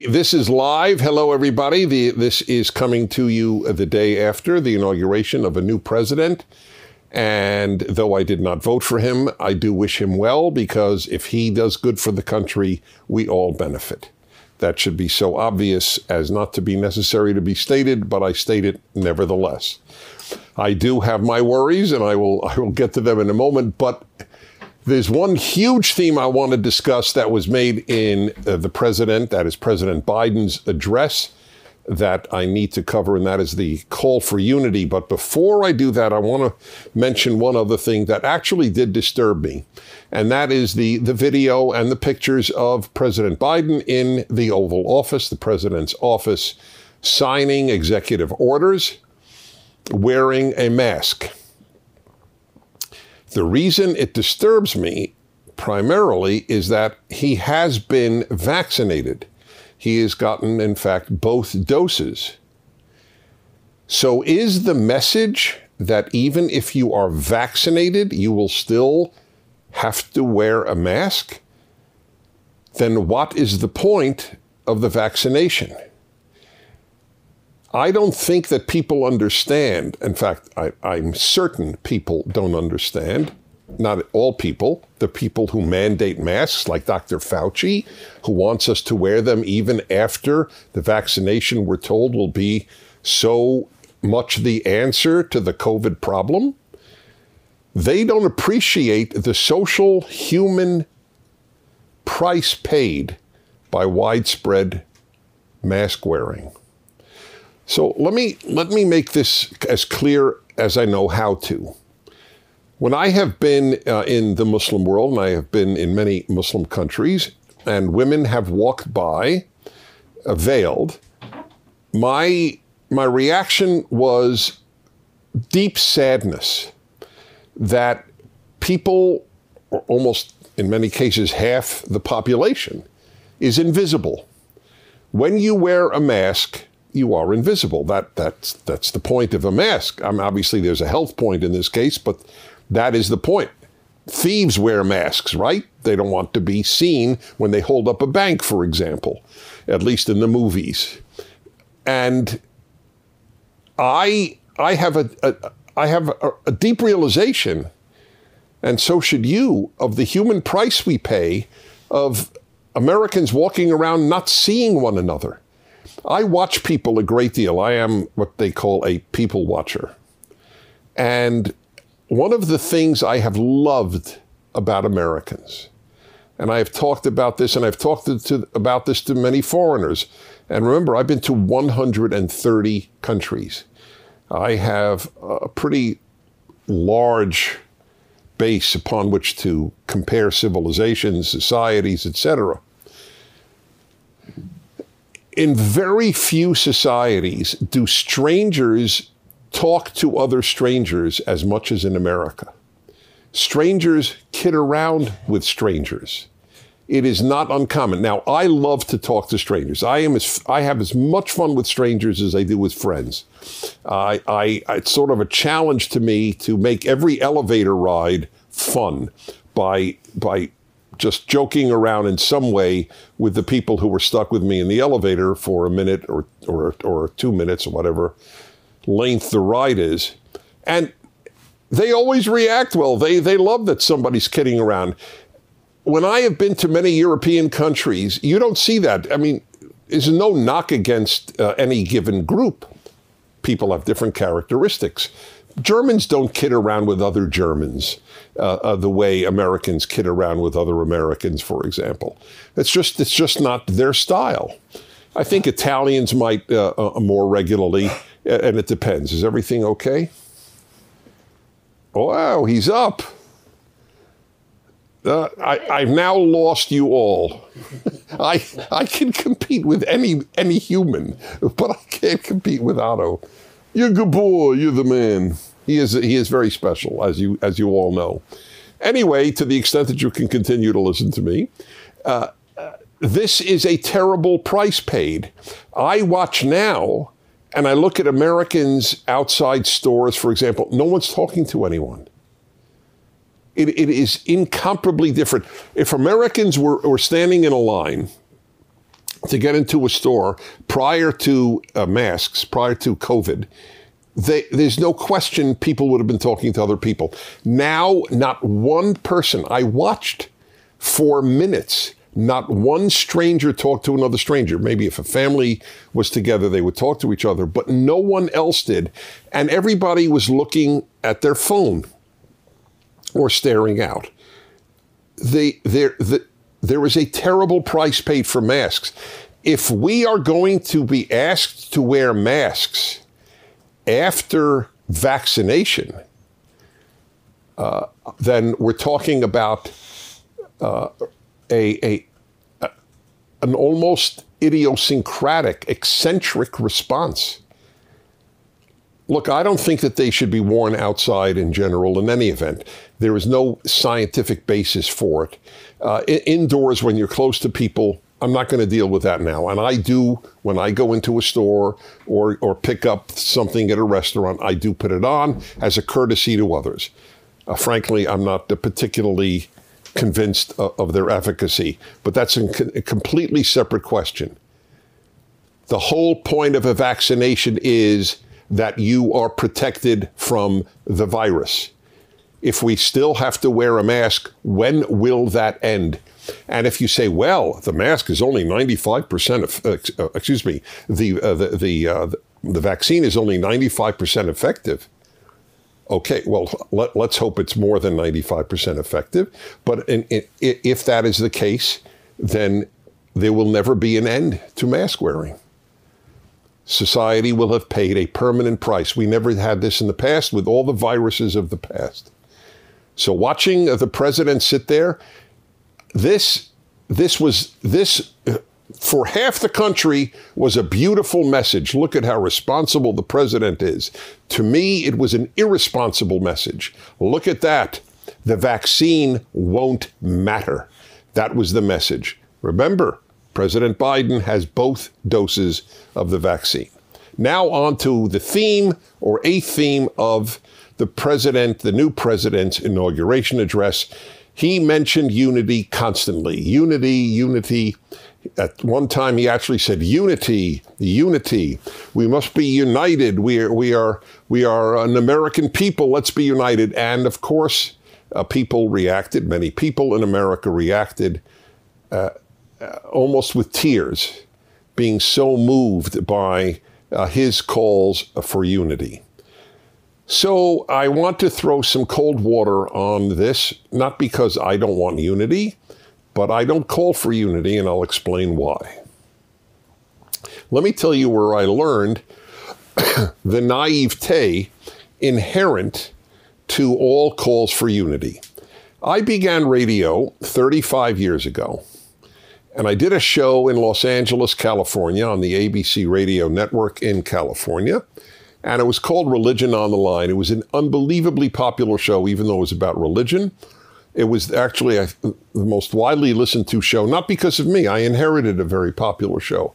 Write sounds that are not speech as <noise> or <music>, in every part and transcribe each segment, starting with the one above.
This is live. Hello, everybody. The, this is coming to you the day after the inauguration of a new president. And though I did not vote for him, I do wish him well because if he does good for the country, we all benefit. That should be so obvious as not to be necessary to be stated, but I state it nevertheless. I do have my worries, and I will I will get to them in a moment. But there's one huge theme I want to discuss that was made in uh, the president, that is President Biden's address, that I need to cover, and that is the call for unity. But before I do that, I want to mention one other thing that actually did disturb me, and that is the, the video and the pictures of President Biden in the Oval Office, the president's office, signing executive orders, wearing a mask. The reason it disturbs me primarily is that he has been vaccinated. He has gotten, in fact, both doses. So, is the message that even if you are vaccinated, you will still have to wear a mask? Then, what is the point of the vaccination? I don't think that people understand. In fact, I, am certain people don't understand. Not all people, the people who mandate masks, like Dr. Fauci, who wants us to wear them even after the vaccination, we're told, will be so much the answer to the COVID problem. They don't appreciate the social human price paid by widespread mask wearing. So let me let me make this as clear as I know how to. When I have been uh, in the Muslim world, and I have been in many Muslim countries, and women have walked by, uh, veiled, my my reaction was deep sadness that people, almost in many cases half the population, is invisible. When you wear a mask, you are invisible. That that's that's the point of a mask. I mean, obviously, there's a health point in this case, but that is the point. Thieves wear masks, right? They don't want to be seen when they hold up a bank, for example, at least in the movies. And I I have a, a I have a, a deep realization, and so should you, of the human price we pay of Americans walking around not seeing one another I watch people a great deal. I am what they call a people watcher. And one of the things I have loved about Americans, and I have talked about this, and I've talked to, to, about this to many foreigners. And remember, I've been to 130 countries. I have a pretty large base upon which to compare civilizations, societies, etc in very few societies do strangers talk to other strangers as much as in America. Strangers kid around with strangers. It is not uncommon. Now, I love to talk to strangers. I am as, I have as much fun with strangers as I do with friends. I, I, it's sort of a challenge to me to make every elevator ride fun by by just joking around in some way with the people who were stuck with me in the elevator for a minute or, or, or two minutes or whatever length the ride is. And they always react well. They, they love that somebody's kidding around. When I have been to many European countries, you don't see that. I mean, there's no knock against uh, any given group. People have different characteristics. Germans don't kid around with other Germans uh, uh, the way Americans kid around with other Americans, for example. It's just it's just not their style. I think Italians might uh, uh more regularly, and it depends. Is everything okay? Wow, he's up. Uh, I, have now lost you all. <laughs> I I can compete with any any human, but I can't compete with Otto. You're a good boy. You're the man. He is he is very special, as you as you all know. Anyway, to the extent that you can continue to listen to me, uh, this is a terrible price paid. I watch now and I look at Americans outside stores, for example, no one's talking to anyone. It, it is incomparably different. If Americans were, were standing in a line to get into a store prior to uh, masks, prior to COVID, they, there's no question people would have been talking to other people. Now, not one person, I watched for minutes, not one stranger talked to another stranger. Maybe if a family was together, they would talk to each other, but no one else did. And everybody was looking at their phone or staring out. The, there, the, there is a terrible price paid for masks. If we are going to be asked to wear masks after vaccination, uh, then we're talking about uh, a, a, a, an almost idiosyncratic, eccentric response. Look, I don't think that they should be worn outside in general in any event. There is no scientific basis for it. Uh, indoors, when you're close to people, I'm not going to deal with that now. And I do when I go into a store or or pick up something at a restaurant. I do put it on as a courtesy to others. Uh, frankly, I'm not particularly convinced of, their efficacy, but that's a completely separate question. The whole point of a vaccination is that you are protected from the virus. If we still have to wear a mask, when will that end? And if you say, well, the mask is only 95% of, uh, excuse me, the, uh, the, the, uh, the vaccine is only 95% effective. Okay, well, let, us hope it's more than 95% effective. But in, in, if that is the case, then there will never be an end to mask wearing. Society will have paid a permanent price. We never had this in the past with all the viruses of the past. So watching the president sit there, this this was this uh, for half the country was a beautiful message. Look at how responsible the president is. To me, it was an irresponsible message. Look at that. The vaccine won't matter. That was the message. Remember, President Biden has both doses of the vaccine. Now, on to the theme or a theme of the president, the new president's inauguration address. He mentioned unity constantly. Unity, unity. At one time, he actually said, "Unity, unity. We must be united. We are, we are, we are an American people. Let's be united." And of course, uh, people reacted. Many people in America reacted uh, uh, almost with tears, being so moved by uh, his calls for unity. So I want to throw some cold water on this, not because I don't want unity, but I don't call for unity, and I'll explain why. Let me tell you where I learned <coughs> the naivete inherent to all calls for unity. I began radio 35 years ago, and I did a show in Los Angeles, California, on the ABC radio network in California and it was called Religion on the Line. It was an unbelievably popular show, even though it was about religion. It was actually a, the most widely listened to show, not because of me. I inherited a very popular show.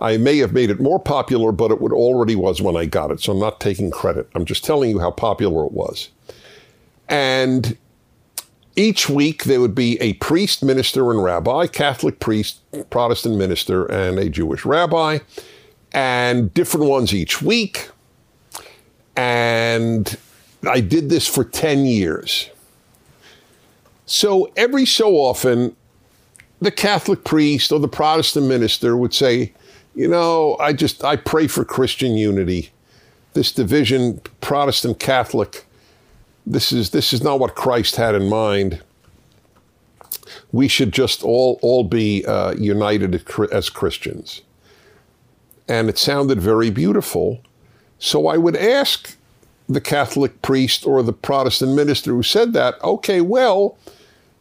I may have made it more popular, but it already was when I got it. So I'm not taking credit. I'm just telling you how popular it was. And each week there would be a priest, minister, and rabbi, Catholic priest, Protestant minister, and a Jewish rabbi, and different ones each week. And I did this for 10 years. So every so often, the Catholic priest or the Protestant minister would say, you know, I just, I pray for Christian unity. This division, Protestant Catholic, this is, this is not what Christ had in mind. We should just all, all be uh, united as Christians. And it sounded very beautiful. So I would ask the Catholic priest or the Protestant minister who said that, okay, well,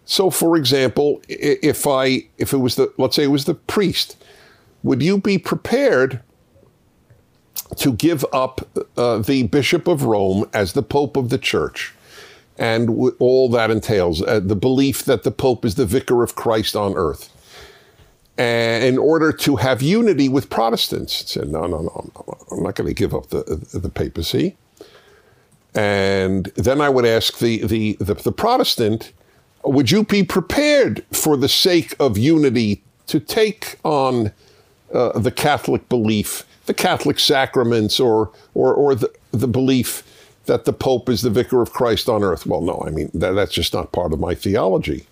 so for example, if I if it was the let's say it was the priest, would you be prepared to give up uh, the Bishop of Rome as the Pope of the Church? And all that entails, uh, the belief that the Pope is the vicar of Christ on earth and in order to have unity with Protestants. Said, no, no, no, no I'm not going to give up the, the papacy. And then I would ask the, the, the, the Protestant, would you be prepared for the sake of unity to take on uh, the Catholic belief, the Catholic sacraments, or or or the the belief that the Pope is the vicar of Christ on earth. Well, no, I mean that, that's just not part of my theology.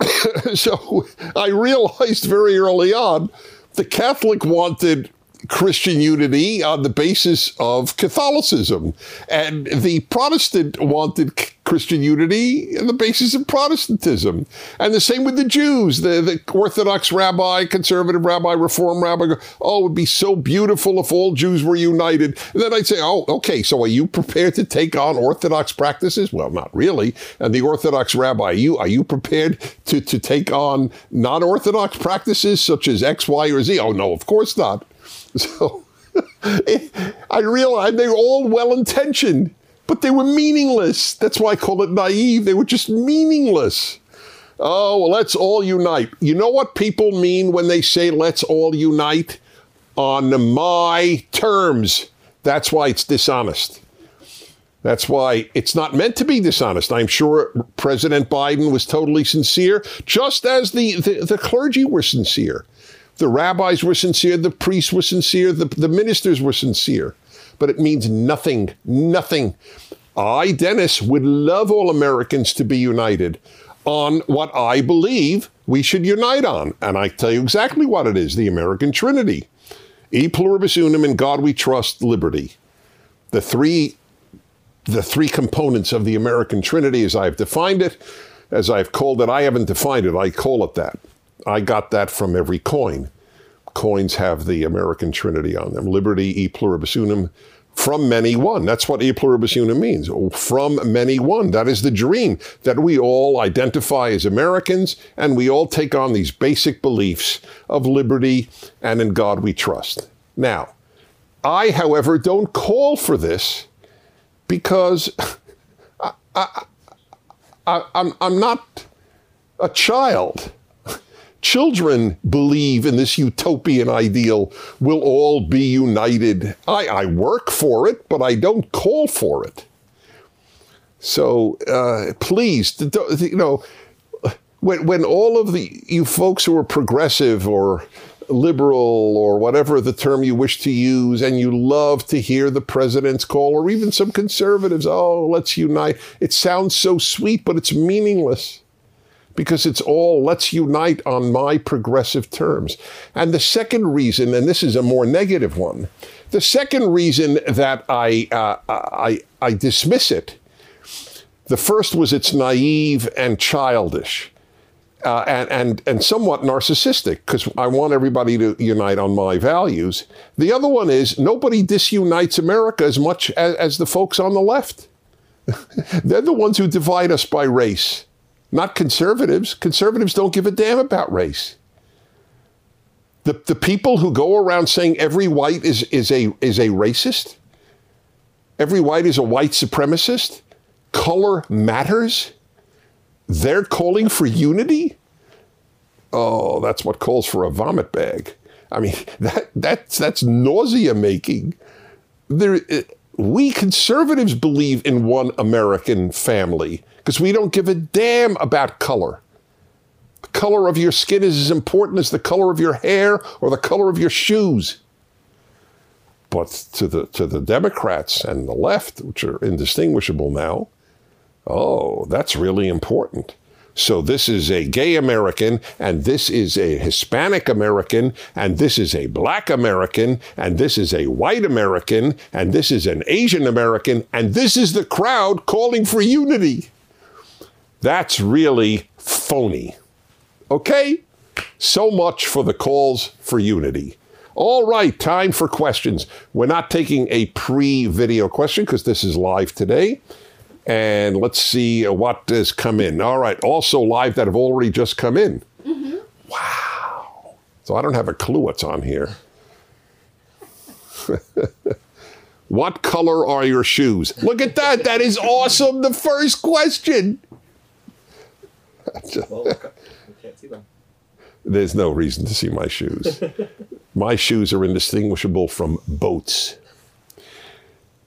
<coughs> so I realized very early on the Catholic wanted Christian unity on the basis of Catholicism. And the Protestant wanted Christian unity on the basis of Protestantism. And the same with the Jews. The, the Orthodox rabbi, conservative rabbi, reform rabbi, oh, it would be so beautiful if all Jews were united. And then I'd say, oh, okay, so are you prepared to take on Orthodox practices? Well, not really. And the Orthodox rabbi, you, are you prepared to, to take on non Orthodox practices such as X, Y, or Z? Oh, no, of course not. <laughs> So I realized they were all well intentioned, but they were meaningless. That's why I call it naive. They were just meaningless. Oh, well, let's all unite. You know what people mean when they say let's all unite? On my terms. That's why it's dishonest. That's why it's not meant to be dishonest. I'm sure President Biden was totally sincere, just as the, the, the clergy were sincere. The rabbis were sincere, the priests were sincere, the, the ministers were sincere. But it means nothing, nothing. I, Dennis, would love all Americans to be united on what I believe we should unite on. And I tell you exactly what it is the American Trinity. E pluribus unum, in God we trust, liberty. The three, the three components of the American Trinity, as I've defined it, as I've called it, I haven't defined it, I call it that. I got that from every coin. Coins have the American Trinity on them liberty, e pluribus unum, from many one. That's what e pluribus unum means. From many one. That is the dream that we all identify as Americans and we all take on these basic beliefs of liberty and in God we trust. Now, I, however, don't call for this because <laughs> I, I, I, I'm, I'm not a child children believe in this utopian ideal we'll all be united. I, I work for it, but I don't call for it. So uh, please, you know, when, when all of the you folks who are progressive or liberal or whatever the term you wish to use, and you love to hear the president's call, or even some conservatives, oh, let's unite. It sounds so sweet, but it's meaningless because it's all let's unite on my progressive terms. And the second reason, and this is a more negative one, the second reason that I, uh, I, I dismiss it, the first was it's naive and childish. Uh, and, and, and somewhat narcissistic because I want everybody to unite on my values. The other one is nobody disunites America as much as, as the folks on the left. <laughs> They're the ones who divide us by race not conservatives. Conservatives don't give a damn about race. The, the people who go around saying every white is, is, a, is a racist, every white is a white supremacist, color matters, they're calling for unity? Oh, that's what calls for a vomit bag. I mean, <laughs> that, that's, that's nausea making. There, uh, we conservatives believe in one American family because we don't give a damn about color. The color of your skin is as important as the color of your hair or the color of your shoes. But to the to the Democrats and the left, which are indistinguishable now, oh, that's really important. So this is a gay American, and this is a Hispanic American, and this is a black American, and this is a white American, and this is an Asian American, and this is the crowd calling for unity. That's really phony. Okay? So much for the calls for unity. All right, time for questions. We're not taking a pre video question because this is live today. And let's see what has come in. All right, also live that have already just come in. Mm-hmm. Wow. So I don't have a clue what's on here. <laughs> what color are your shoes? Look at that. That is awesome. The first question. Well, can't see them. There's no reason to see my shoes. <laughs> my shoes are indistinguishable from boats.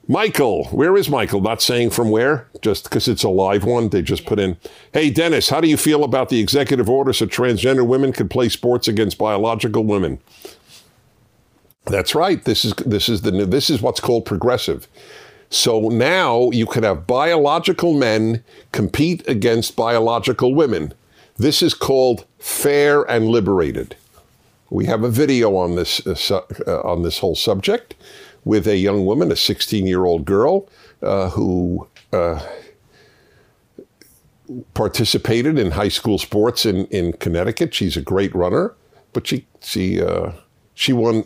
Michael, where is Michael? Not saying from where, just because it's a live one. They just put in, hey, Dennis, how do you feel about the executive order so transgender women could play sports against biological women? That's right. This is this is the new, this is what's called progressive. So now you can have biological men compete against biological women. This is called fair and liberated. We have a video on this uh, su- uh, on this whole subject with a young woman, a 16 year old girl, uh, who uh, participated in high school sports in, in Connecticut. She's a great runner, but she she uh, she won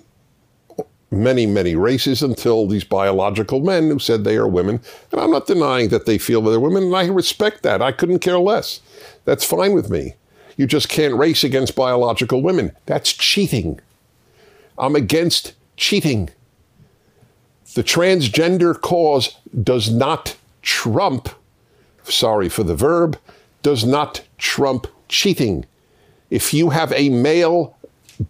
many many races until these biological men who said they are women. And I'm not denying that they feel they're women, and I respect that. I couldn't care less. That's fine with me. You just can't race against biological women. That's cheating. I'm against cheating. The transgender cause does not trump, sorry for the verb, does not trump cheating. If you have a male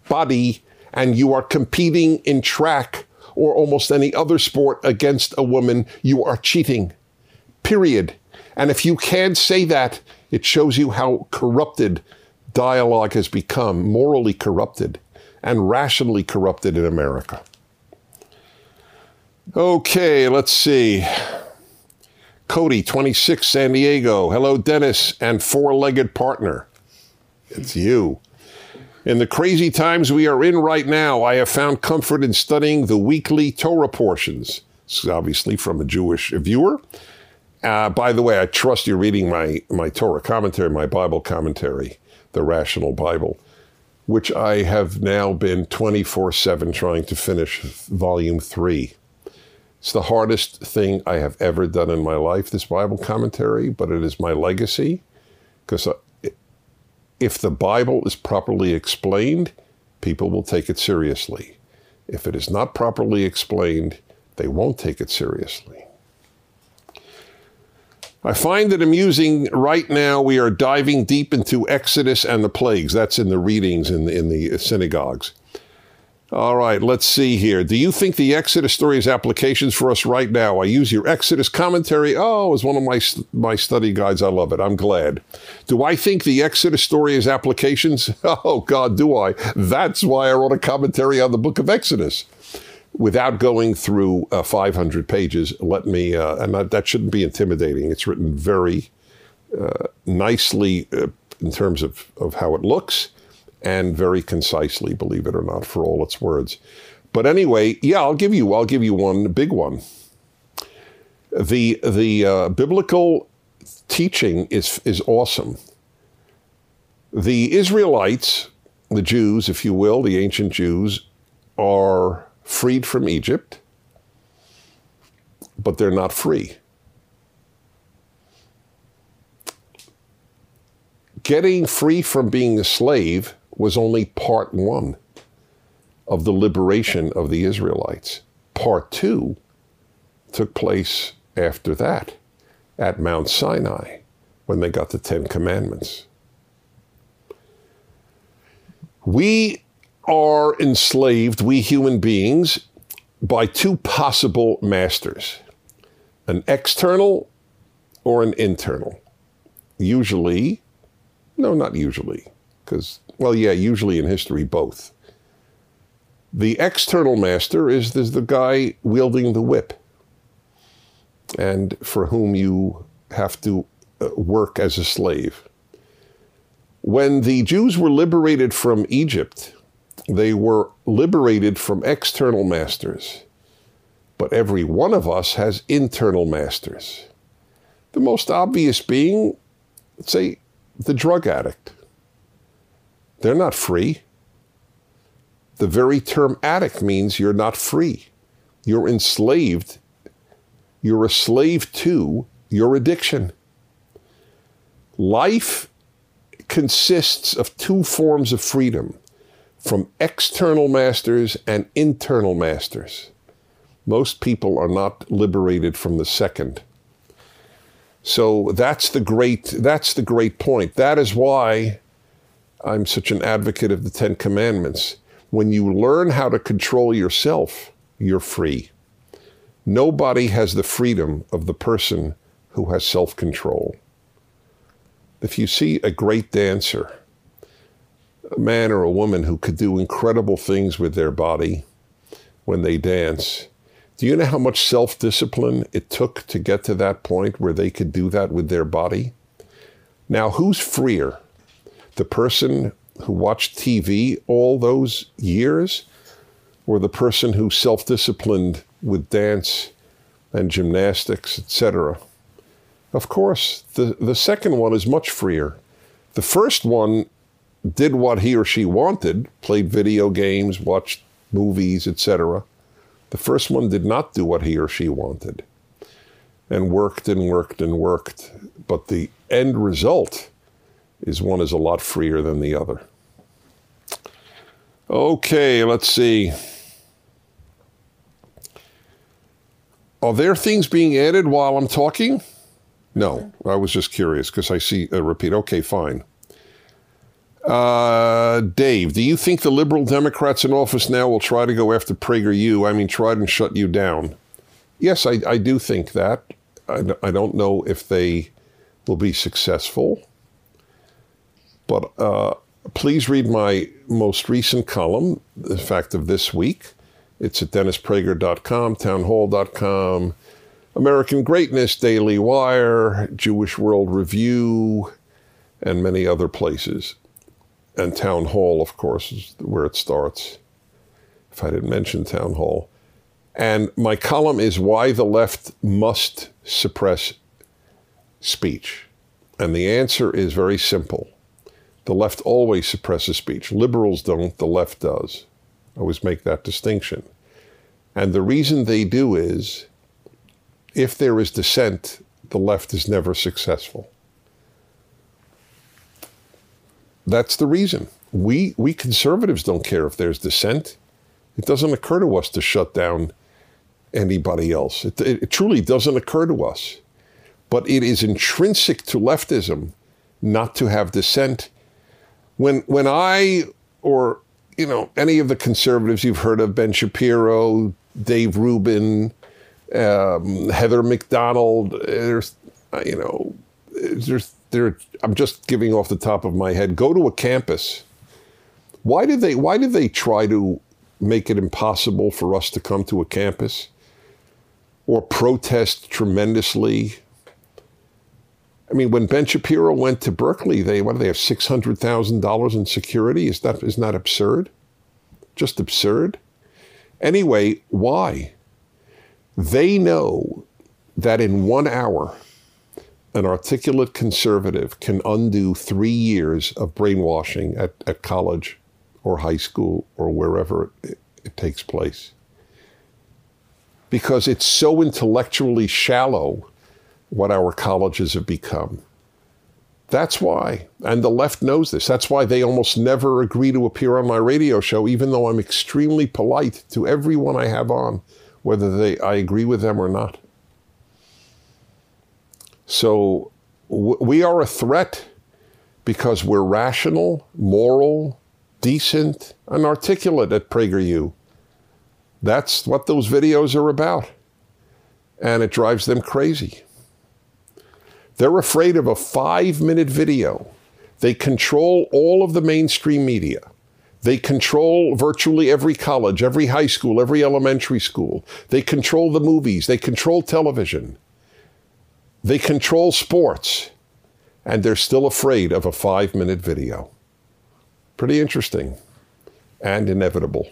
body and you are competing in track or almost any other sport against a woman, you are cheating. Period. And if you can't say that, it shows you how corrupted dialogue has become, morally corrupted and rationally corrupted in America. Okay, let's see. Cody, 26, San Diego. Hello, Dennis and four legged partner. It's you. In the crazy times we are in right now, I have found comfort in studying the weekly Torah portions. This is obviously from a Jewish viewer. Uh, by the way, I trust you're reading my, my Torah commentary, my Bible commentary, the Rational Bible, which I have now been 24 7 trying to finish volume three. It's the hardest thing I have ever done in my life, this Bible commentary, but it is my legacy because if the Bible is properly explained, people will take it seriously. If it is not properly explained, they won't take it seriously. I find it amusing right now we are diving deep into Exodus and the plagues. That's in the readings in the, in the synagogues. All right, let's see here. Do you think the Exodus story has applications for us right now? I use your Exodus commentary. Oh, as one of my my study guides. I love it. I'm glad. Do I think the Exodus story has applications? <laughs> Oh God, do I? That's why I wrote a commentary on the book of Exodus. Without going through uh, 500 pages, let me, uh, and that, that, shouldn't be intimidating. It's written very uh, nicely uh, in terms of, of how it looks and very concisely, believe it or not, for all its words. But anyway, yeah, I'll give you I'll give you one big one. The the uh, biblical teaching is is awesome. The Israelites, the Jews, if you will, the ancient Jews, are freed from Egypt, but they're not free. Getting free from being a slave was only part one of the liberation of the Israelites. Part two took place after that at Mount Sinai when they got the Ten Commandments. We are enslaved, we human beings, by two possible masters an external or an internal. Usually, no, not usually, because well, yeah, usually in history, both. The external master is, the guy wielding the whip and for whom you have to uh, work as a slave. When the Jews were liberated from Egypt, they were liberated from external masters. But every one of us has internal masters. The most obvious being, say, the drug addict. They're not free. The very term addict means you're not free. You're enslaved. You're a slave to your addiction. Life consists of two forms of freedom from external masters and internal masters. Most people are not liberated from the second. So that's the great that's the great point. That is why I'm such an advocate of the Ten Commandments. When you learn how to control yourself, you're free. Nobody has the freedom of the person who has self control. If you see a great dancer, a man or a woman who could do incredible things with their body, when they dance. Do you know how much self discipline it took to get to that point where they could do that with their body? Now, who's freer? The person who watched TV all those years or the person who self disciplined with dance and gymnastics, etc.? Of course, the, the second one is much freer. The first one did what he or she wanted, played video games, watched movies, etc. The first one did not do what he or she wanted and worked and worked and worked. But the end result is one is a lot freer than the other. Okay, let's see. Are there things being added while I'm talking? No, I was just curious because I see a repeat. Okay, fine. Uh, Dave, do you think the liberal Democrats in office now will try to go after PragerU? I mean, try and shut you down? Yes, I, I do think that. I, I don't know if they will be successful. But uh, please read my most recent column, the fact of this week. It's at dennisprager.com, townhall.com, American Greatness, Daily Wire, Jewish World Review, and many other places. And Town Hall, of course, is where it starts, if I didn't mention Town Hall. And my column is Why the Left Must Suppress Speech. And the answer is very simple. The left always suppresses speech. Liberals don't, the left does. I always make that distinction. And the reason they do is if there is dissent, the left is never successful. That's the reason. We, we conservatives don't care if there's dissent. It doesn't occur to us to shut down anybody else. It, it, it truly doesn't occur to us. But it is intrinsic to leftism not to have dissent. When, when I, or you know, any of the conservatives you've heard of, Ben Shapiro, Dave Rubin, um, Heather Mac Donald, There's, you know, there's there. I'm just giving off the top of my head. Go to a campus. Why did they? Why did they try to make it impossible for us to come to a campus or protest tremendously? I mean, when Ben Shapiro went to Berkeley, they what do they have six hundred thousand dollars in security? Is that isn't that absurd? Just absurd. Anyway, why? They know that in one hour, an articulate conservative can undo three years of brainwashing at, at college or high school or wherever it, it takes place. Because it's so intellectually shallow what our colleges have become. That's why. And the left knows this. That's why they almost never agree to appear on my radio show, even though I'm extremely polite to everyone I have on, whether they, I agree with them or not. So w- we are a threat because we're rational, moral, decent, and articulate at PragerU. That's what those videos are about. And it drives them crazy. They're afraid of a five minute video. They control all of the mainstream media. They control virtually every college, every high school, every elementary school. They control the movies. They control television. They control sports. And they're still afraid of a five minute video. Pretty interesting and inevitable.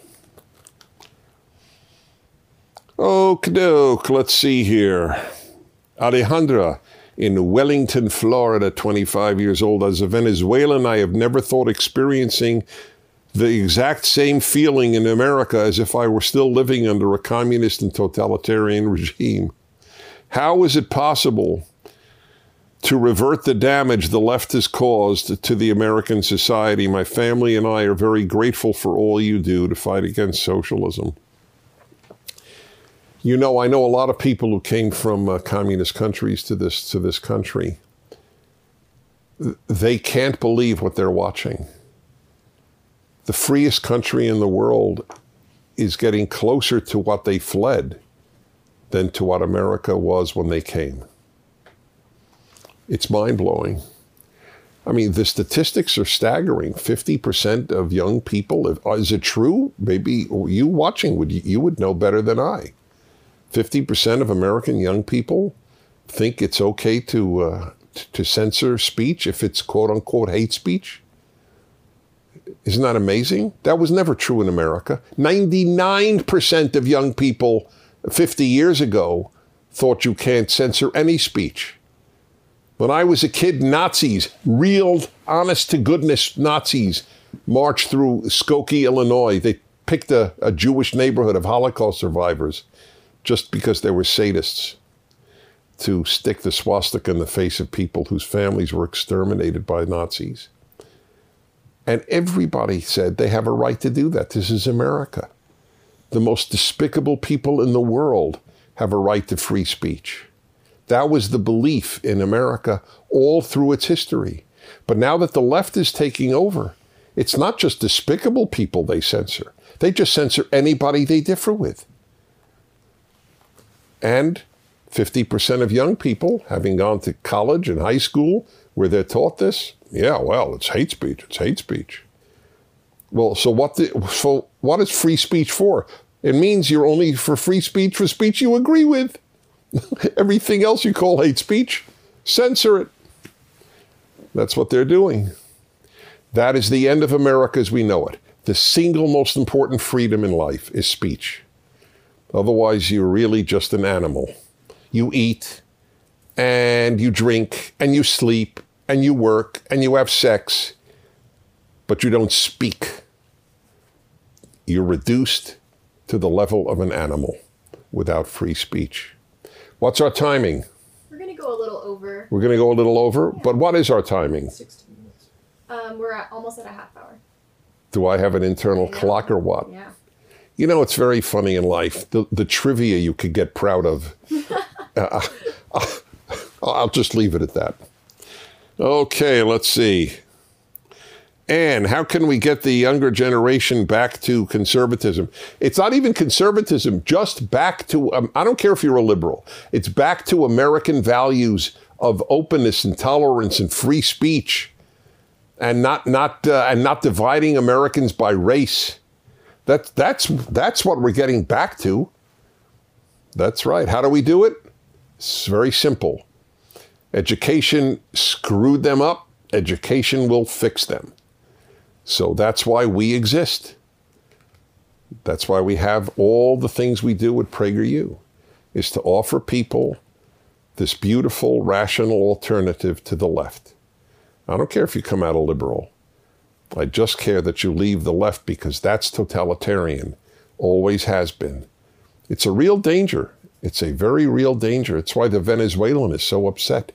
Okie doke, let's see here. Alejandra in Wellington, Florida, 25 years old. As a Venezuelan, I have never thought experiencing the exact same feeling in America as if I were still living under a communist and totalitarian regime. How is it possible to revert the damage the left has caused to the American society? My family and I are very grateful for all you do to fight against socialism. You know, I know a lot of people who came from uh, communist countries to this to this country. They can't believe what they're watching. The freest country in the world is getting closer to what they fled than to what America was when they came. It's mind blowing. I mean, the statistics are staggering. 50% of young people, is it true? Maybe you watching, would you would know better than I. 50% of American young people think it's okay to, uh, to censor speech if it's quote unquote hate speech. Isn't that amazing? That was never true in America. 99% of young people 50 years ago thought you can't censor any speech. When I was a kid, Nazis, real honest to goodness Nazis, marched through Skokie, Illinois. They picked a, a Jewish neighborhood of Holocaust survivors just because they were sadists to stick the swastika in the face of people whose families were exterminated by Nazis. And everybody said they have a right to do that. This is America. The most despicable people in the world have a right to free speech. That was the belief in America all through its history. But now that the left is taking over, it's not just despicable people they censor, they just censor anybody they differ with. And 50% of young people, having gone to college and high school where they're taught this, yeah, well, it's hate speech. It's hate speech. Well, so what? The, so what is free speech for? It means you're only for free speech for speech you agree with. <laughs> Everything else you call hate speech, censor it. That's what they're doing. That is the end of America as we know it. The single most important freedom in life is speech. Otherwise, you're really just an animal. You eat and you drink and you sleep and you work and you have sex, but you don't speak. You're reduced to the level of an animal without free speech. What's our timing? We're going to go a little over. We're going to go a little over, yeah. but what is our timing? 16 minutes. Um, we're at, almost at a half hour. Do I have an internal clock or what? Yeah. You know, it's very funny in life, the, the trivia you could get proud of. <laughs> uh, I'll just leave it at that. Okay, let's see. And how can we get the younger generation back to conservatism? It's not even conservatism, just back to, um, I don't care if you're a liberal, it's back to American values of openness and tolerance and free speech and not, not, uh, and not dividing Americans by race. That, that's, that's what we're getting back to. That's right. How do we do it? It's very simple. Education screwed them up. Education will fix them. So that's why we exist. That's why we have all the things we do at PragerU, is to offer people this beautiful, rational alternative to the left. I don't care if you come out a liberal. I just care that you leave the left because that's totalitarian, always has been. It's a real danger. It's a very real danger. It's why the Venezuelan is so upset.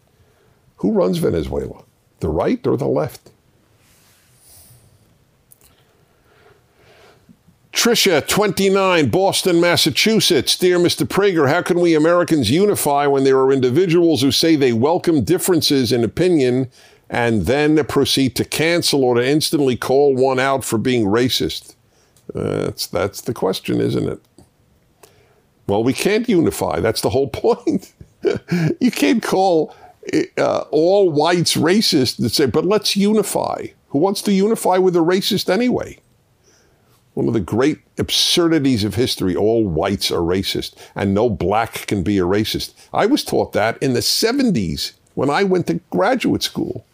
Who runs Venezuela? The right or the left? Tricia, 29, Boston, Massachusetts. Dear Mr. Prager, how can we Americans unify when there are individuals who say they welcome differences in opinion and then proceed to cancel or to instantly call one out for being racist? Uh, that's, that's the question, isn't it? Well, we can't unify. That's the whole <laughs> point. you can't call uh, all whites racist and say, but let's unify. Who wants to unify with a racist anyway? One of the great absurdities of history all whites are racist and no black can be a racist. I was taught that in the 70s when I went to graduate school.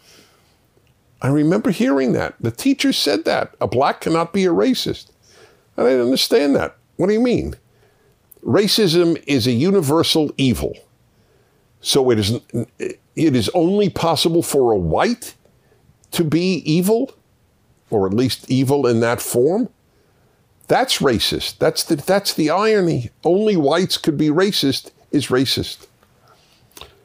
I remember hearing that. The teacher said that. A black cannot be a racist. And I didn't understand that. What do you mean? Racism is a universal evil. So it is, it is only possible for a white to be evil, or at least evil in that form. That's racist. That's the, that's the irony. Only whites could be racist is racist.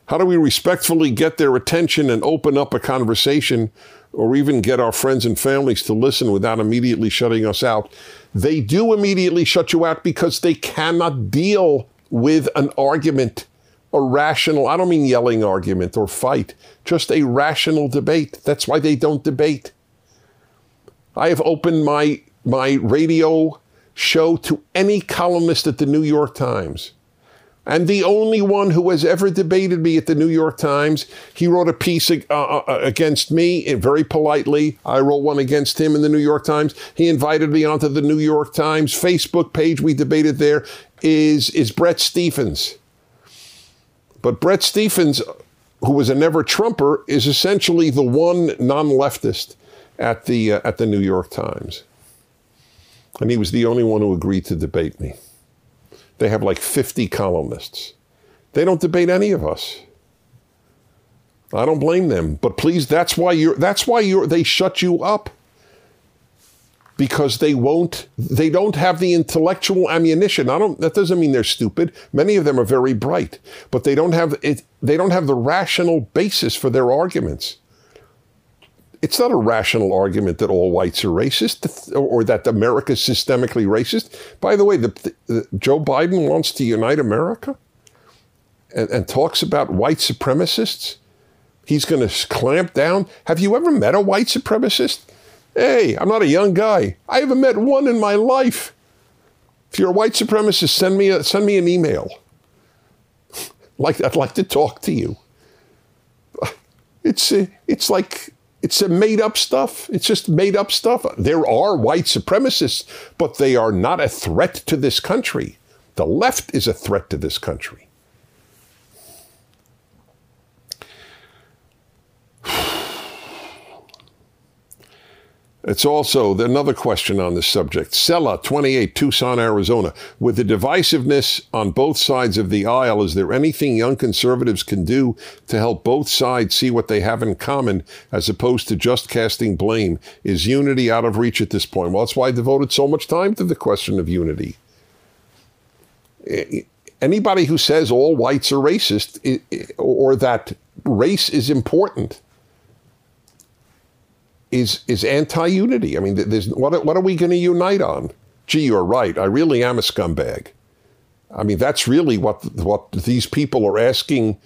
How do we respectfully get their attention and open up a conversation or even get our friends and families to listen without immediately shutting us out? They do immediately shut you out because they cannot deal with an argument, a rational, I don't mean yelling argument or fight, just a rational debate. That's why they don't debate. I have opened my my radio show to any columnist at the New York Times and the only one who has ever debated me at the New York Times. He wrote a piece uh, uh, against me eh, very politely. I wrote one against him in the New York Times. He invited me onto the New York Times Facebook page. We debated there. Is is Bret Stephens? But Bret Stephens, who was a never Trumper, is essentially the one non-leftist at the uh, at the New York Times, and he was the only one who agreed to debate me. They have like 50 columnists. They don't debate any of us. I don't blame them, but please, that's why you're. That's why you're. They shut you up because they won't. They don't have the intellectual ammunition. I don't. That doesn't mean they're stupid. Many of them are very bright, but they don't have it. They don't have the rational basis for their arguments it's not a rational argument that all whites are racist or that America is systemically racist. By the way, the, the, Joe Biden wants to unite America and, and talks about white supremacists. He's going to clamp down. Have you ever met a white supremacist? Hey, I'm not a young guy. I haven't met one in my life. If you're a white supremacist, send me a, send me an email. <laughs> like I'd like to talk to you. It's uh, it's like it's a made up stuff. It's just made up stuff. There are white supremacists, but they are not a threat to this country. The left is a threat to this country. It's also another question on this subject. Sella, 28, Tucson, Arizona. With the divisiveness on both sides of the aisle, is there anything young conservatives can do to help both sides see what they have in common as opposed to just casting blame? Is unity out of reach at this point? Well, that's why I devoted so much time to the question of unity. Anybody who says all whites are racist or that race is important is is anti-unity. I mean, there's what what are we going to unite on? Gee, you're right. I really am a scumbag. I mean, that's really what what these people are asking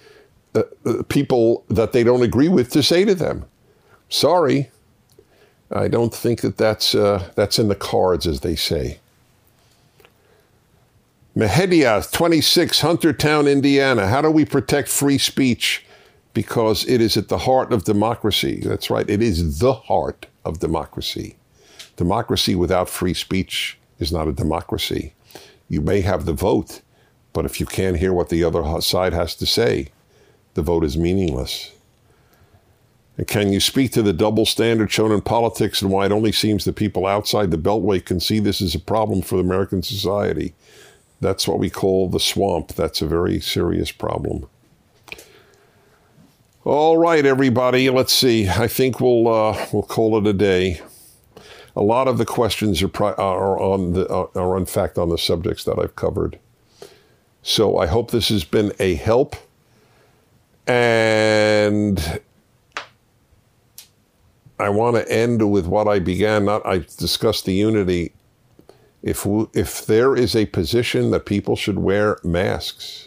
uh, uh, people that they don't agree with to say to them. Sorry, I don't think that that's uh, that's in the cards, as they say. Mehedia, 26, Huntertown, Indiana. How do we protect free speech? Because it is at the heart of democracy. That's right, it is the heart of democracy. Democracy without free speech is not a democracy. You may have the vote, but if you can't hear what the other side has to say, the vote is meaningless. And can you speak to the double standard shown in politics and why it only seems that people outside the Beltway can see this as a problem for American society? That's what we call the swamp. That's a very serious problem. All right, everybody. Let's see. I think we'll uh, we'll call it a day. A lot of the questions are, pri- are on the are in fact on the subjects that I've covered. So I hope this has been a help. And I want to end with what I began. Not I discussed the unity. If we, if there is a position that people should wear masks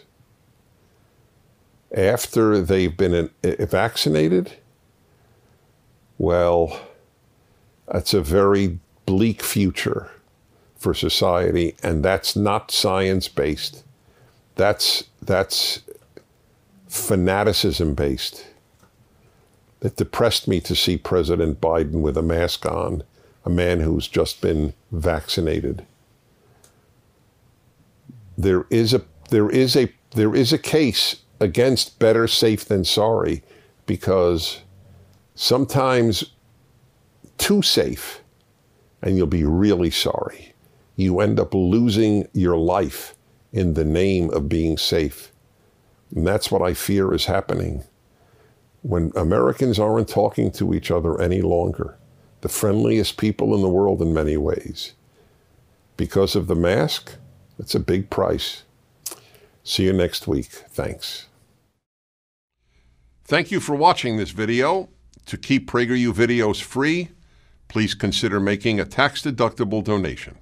after they've been vaccinated, well, that's a very bleak future for society, and that's not science based. That's that's fanaticism based. It depressed me to see President Biden with a mask on, a man who's just been vaccinated. There is a there is a there is a case against better safe than sorry because sometimes too safe and you'll be really sorry. You end up losing your life in the name of being safe. And that's what I fear is happening when Americans aren't talking to each other any longer. The friendliest people in the world in many ways. Because of the mask, it's a big price. See you next week. Thanks. Thank you for watching this video. To keep PragerU videos free, please consider making a tax-deductible donation.